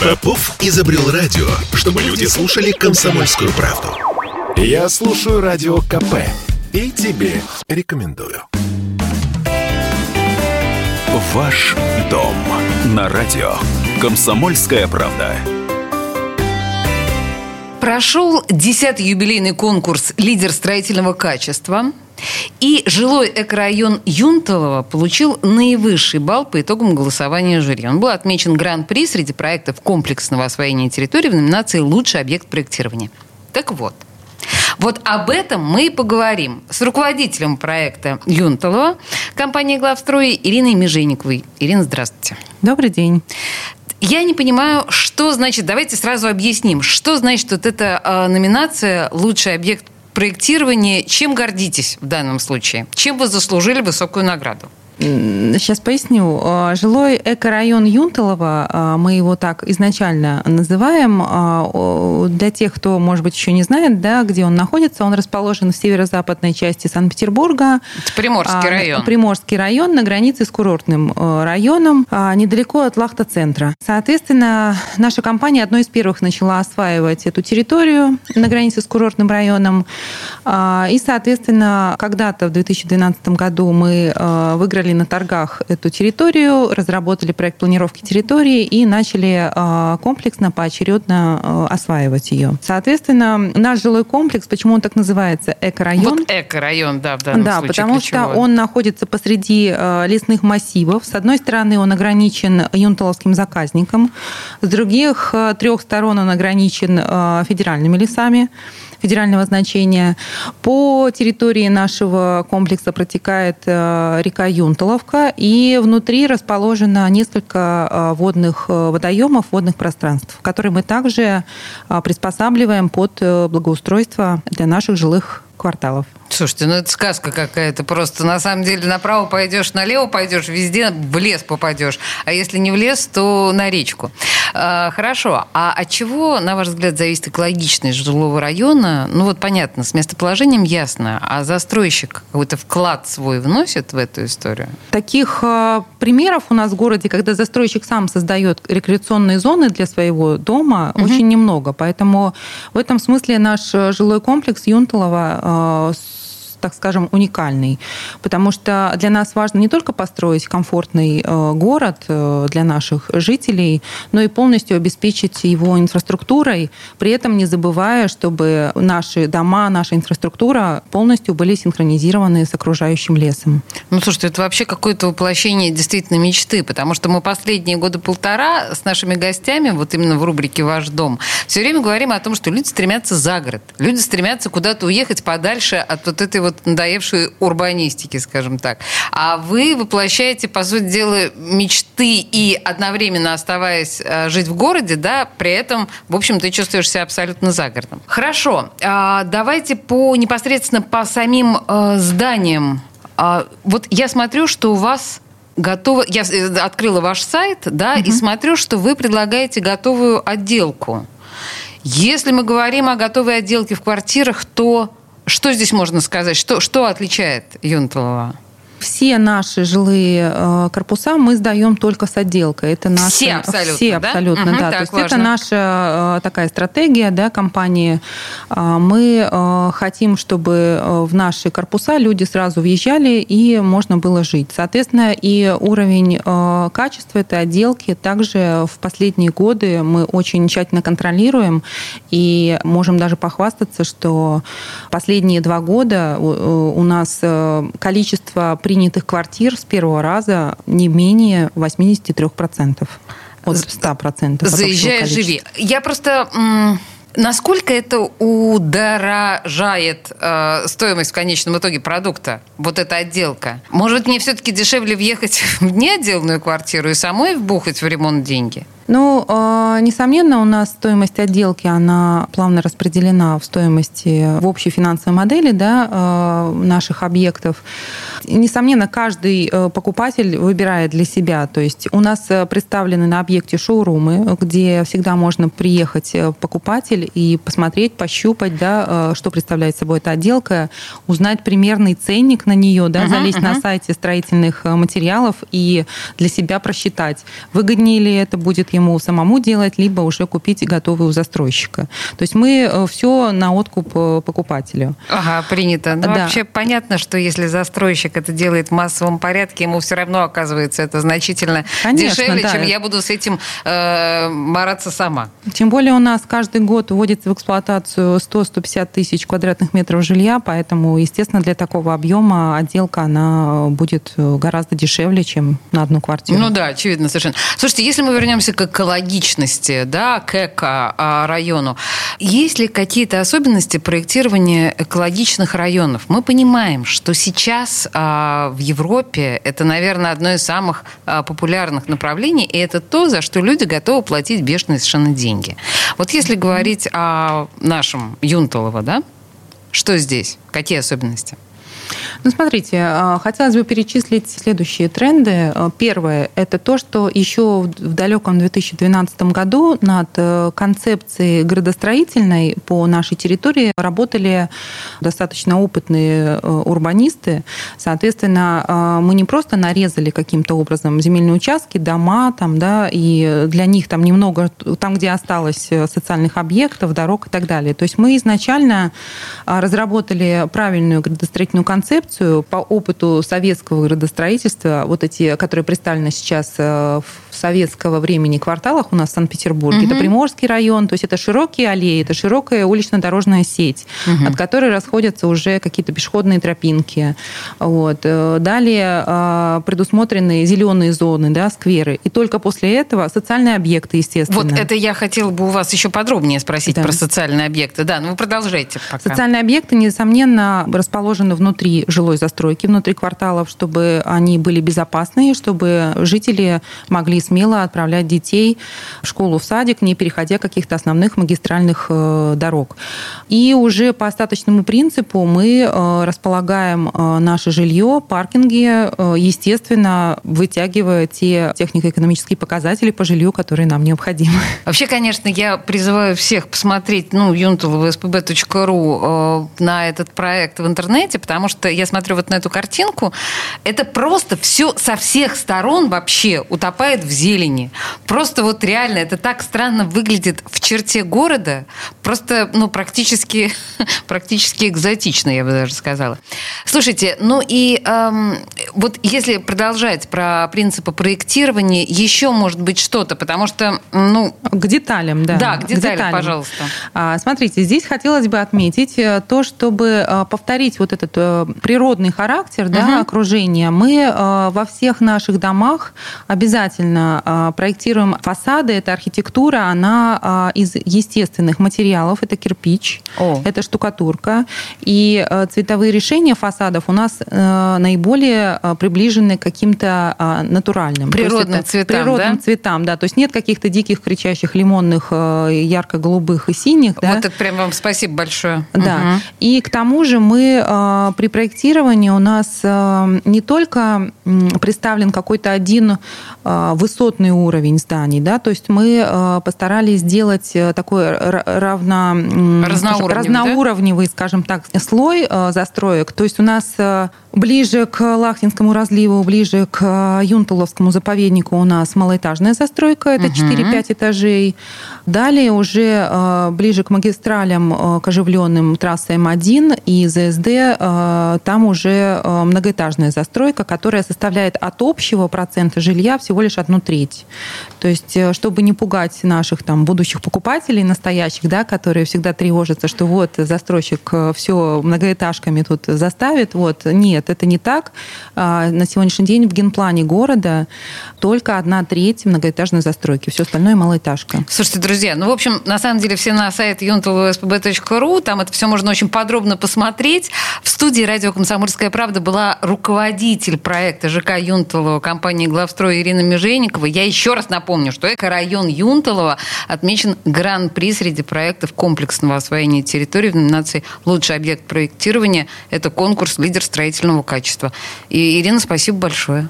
Попов изобрел радио, чтобы люди слушали комсомольскую правду. Я слушаю радио КП и тебе рекомендую. Ваш дом на радио. Комсомольская правда. Прошел 10-й юбилейный конкурс «Лидер строительного качества». И жилой экорайон Юнталова получил наивысший балл по итогам голосования жюри. Он был отмечен гран-при среди проектов комплексного освоения территории в номинации «Лучший объект проектирования». Так вот, вот об этом мы и поговорим с руководителем проекта Юнталова компании «Главстрой» Ириной Межениковой. Ирина, здравствуйте. Добрый день. Я не понимаю, что значит, давайте сразу объясним, что значит вот эта э, номинация «Лучший объект проектирования». Чем гордитесь в данном случае? Чем вы заслужили высокую награду? Сейчас поясню. А, жилой экорайон Юнталова, а, мы его так изначально называем, а, для тех, кто, может быть, еще не знает, да, где он находится, он расположен в северо-западной части Санкт-Петербурга. Это Приморский район. Приморский район на границе с курортным районом, недалеко от Лахта-центра. Соответственно, наша компания одной из первых начала осваивать эту территорию на границе с курортным районом. И, соответственно, когда-то в 2012 году мы выиграли выиграли на торгах эту территорию, разработали проект планировки территории и начали а, комплексно, поочередно а, осваивать ее. Соответственно, наш жилой комплекс, почему он так называется, экорайон? Вот экорайон, да, в данном да, случае потому ключевой. что он находится посреди а, лесных массивов. С одной стороны, он ограничен юнталовским заказником, с других трех сторон он ограничен федеральными лесами федерального значения. По территории нашего комплекса протекает э, река Юнталовка, и внутри расположено несколько э, водных э, водоемов, водных пространств, которые мы также приспосабливаем под благоустройство для наших жилых кварталов. Слушайте, ну это сказка какая-то. Просто на самом деле направо пойдешь, налево пойдешь, везде в лес попадешь. А если не в лес, то на речку. А, хорошо. А от чего, на ваш взгляд, зависит экологичность жилого района? Ну вот понятно, с местоположением ясно. А застройщик какой-то вклад свой вносит в эту историю? Таких э, примеров у нас в городе, когда застройщик сам создает рекреационные зоны для своего дома, угу. очень немного. Поэтому в этом смысле наш жилой комплекс Юнталова э, так скажем, уникальный. Потому что для нас важно не только построить комфортный э, город э, для наших жителей, но и полностью обеспечить его инфраструктурой, при этом не забывая, чтобы наши дома, наша инфраструктура полностью были синхронизированы с окружающим лесом. Ну, слушайте, это вообще какое-то воплощение действительно мечты, потому что мы последние годы полтора с нашими гостями, вот именно в рубрике «Ваш дом», все время говорим о том, что люди стремятся за город. Люди стремятся куда-то уехать подальше от вот этой вот вот надоевшей урбанистики, скажем так. А вы воплощаете, по сути дела, мечты и одновременно оставаясь э, жить в городе, да, при этом, в общем, ты чувствуешь себя абсолютно за городом. Хорошо, а, давайте по непосредственно по самим э, зданиям. А, вот я смотрю, что у вас готово. Я э, открыла ваш сайт, да, угу. и смотрю, что вы предлагаете готовую отделку. Если мы говорим о готовой отделке в квартирах, то что здесь можно сказать? Что, что отличает Юнталова? Все наши жилые э, корпуса мы сдаем только с отделкой. Это наша, все абсолютно, все абсолютно, да. Угу, да. То есть важно. это наша э, такая стратегия, да, компании. Э, мы хотим, чтобы в наши корпуса люди сразу въезжали и можно было жить. Соответственно, и уровень качества этой отделки также в последние годы мы очень тщательно контролируем и можем даже похвастаться, что последние два года у нас количество принятых квартир с первого раза не менее 83%. От 100%. Заезжай, живи. Я просто... Насколько это удорожает э, стоимость в конечном итоге продукта, вот эта отделка? Может, мне все-таки дешевле въехать в неотделанную квартиру и самой вбухать в ремонт деньги? Ну, а, несомненно, у нас стоимость отделки, она плавно распределена в стоимости в общей финансовой модели да, а, наших объектов. Несомненно, каждый э, покупатель выбирает для себя. То есть у нас э, представлены на объекте шоурумы, где всегда можно приехать э, покупатель и посмотреть, пощупать, да, что представляет собой эта отделка, узнать примерный ценник на нее, да, uh-huh, залезть uh-huh. на сайте строительных материалов и для себя просчитать, выгоднее ли это будет ему самому делать, либо уже купить готовый у застройщика. То есть мы все на откуп покупателю. Ага, принято. Ну, да. вообще понятно, что если застройщик это делает в массовом порядке, ему все равно оказывается это значительно Конечно, дешевле, да. чем я буду с этим э, бороться сама. Тем более у нас каждый год вводится в эксплуатацию 100-150 тысяч квадратных метров жилья, поэтому, естественно, для такого объема отделка она будет гораздо дешевле, чем на одну квартиру. Ну да, очевидно совершенно. Слушайте, если мы вернемся к экологичности, да, к эко-району, есть ли какие-то особенности проектирования экологичных районов? Мы понимаем, что сейчас а, в Европе это, наверное, одно из самых а, популярных направлений, и это то, за что люди готовы платить бешеные совершенно деньги. Вот если говорить о нашем Юнталово, да, что здесь? Какие особенности? Ну, смотрите, а, хотелось бы перечислить следующие тренды. А, первое – это то, что еще в далеком 2012 году над э, концепцией градостроительной по нашей территории работали достаточно опытные э, урбанисты. Соответственно, а, мы не просто нарезали каким-то образом земельные участки, дома, там, да, и для них там немного, там, где осталось э, социальных объектов, дорог и так далее. То есть мы изначально разработали правильную градостроительную концепцию, по опыту советского градостроительства, вот эти, которые представлены сейчас э, в советского времени кварталах у нас в Санкт-Петербурге, угу. это Приморский район, то есть это широкие аллеи, это широкая улично-дорожная сеть, угу. от которой расходятся уже какие-то пешеходные тропинки. Вот. Э, далее э, предусмотрены зеленые зоны, да, скверы. И только после этого социальные объекты, естественно. Вот это я хотела бы у вас еще подробнее спросить да. про социальные объекты. Да, ну вы продолжайте пока. Социальные объекты, несомненно, расположены внутри жилой застройки, внутри кварталов, чтобы они были безопасные, чтобы жители могли смело отправлять детей в школу, в садик, не переходя каких-то основных магистральных э, дорог. И уже по остаточному принципу мы э, располагаем э, наше жилье, паркинги, естественно, вытягивая те технико-экономические показатели по жилью, которые нам необходимы. Вообще, конечно, я призываю всех посмотреть ну, юнтулова.спб.ру на этот проект в интернете, потому что я смотрю вот на эту картинку, это просто все со всех сторон вообще утопает в зелени. Просто вот реально это так странно выглядит в черте города, просто ну, практически, практически экзотично, я бы даже сказала. Слушайте, ну и эм, вот если продолжать про принципы проектирования, еще может быть что-то, потому что, ну... К деталям, да. Да, к деталям, к деталям. пожалуйста. А, смотрите, здесь хотелось бы отметить э, то, чтобы э, повторить вот этот э, природный характер да, угу. окружения, мы э, во всех наших домах обязательно э, проектируем фасады. Эта архитектура, она э, из естественных материалов. Это кирпич, О. это штукатурка. И цветовые решения фасадов у нас наиболее приближены к каким-то натуральным. Природным цветам, Природным да? цветам, да. То есть нет каких-то диких, кричащих лимонных, ярко-голубых и синих. Вот да. это прям вам спасибо большое. Да. Угу. И к тому же мы при проектировании у нас э, не только представлен какой-то один э, высотный уровень зданий, да, то есть мы э, постарались сделать такой равно, разноуровневый, разноуровневый да? скажем так, слой застроек. То есть у нас ближе к Лахтинскому разливу, ближе к Юнтуловскому заповеднику у нас малоэтажная застройка, это угу. 4-5 этажей. Далее уже ближе к магистралям, к оживленным трассе М1 и ЗСД там уже э, многоэтажная застройка, которая составляет от общего процента жилья всего лишь одну треть. То есть, э, чтобы не пугать наших там будущих покупателей настоящих, да, которые всегда тревожатся, что вот застройщик э, все многоэтажками тут заставит, вот, нет, Нет, это не так. А, на сегодняшний день в генплане города только одна треть многоэтажной застройки. Все остальное малоэтажка. Слушайте, друзья, ну, в общем, на самом деле все на сайт юнтовспб.ру, там это все можно очень подробно посмотреть. В студии радио «Комсомольская правда» была руководитель проекта ЖК Юнталова компании «Главстрой» Ирина Межейникова. Я еще раз напомню, что эко-район Юнталова отмечен гран-при среди проектов комплексного освоения территории в номинации «Лучший объект проектирования». Это конкурс «Лидер строительного качества». И, Ирина, спасибо большое.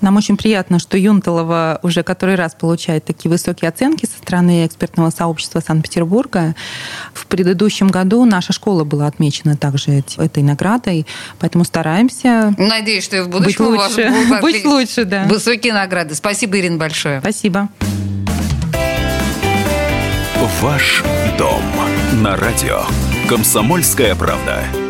Нам очень приятно, что Юнталова уже который раз получает такие высокие оценки со стороны экспертного сообщества Санкт-Петербурга. В предыдущем году наша школа была отмечена также этой наградой, поэтому стараемся Надеюсь, что и в будущем быть лучше. у вас будут быть лучше, да. высокие награды. Спасибо, Ирина, большое. Спасибо. Ваш дом на радио. Комсомольская правда.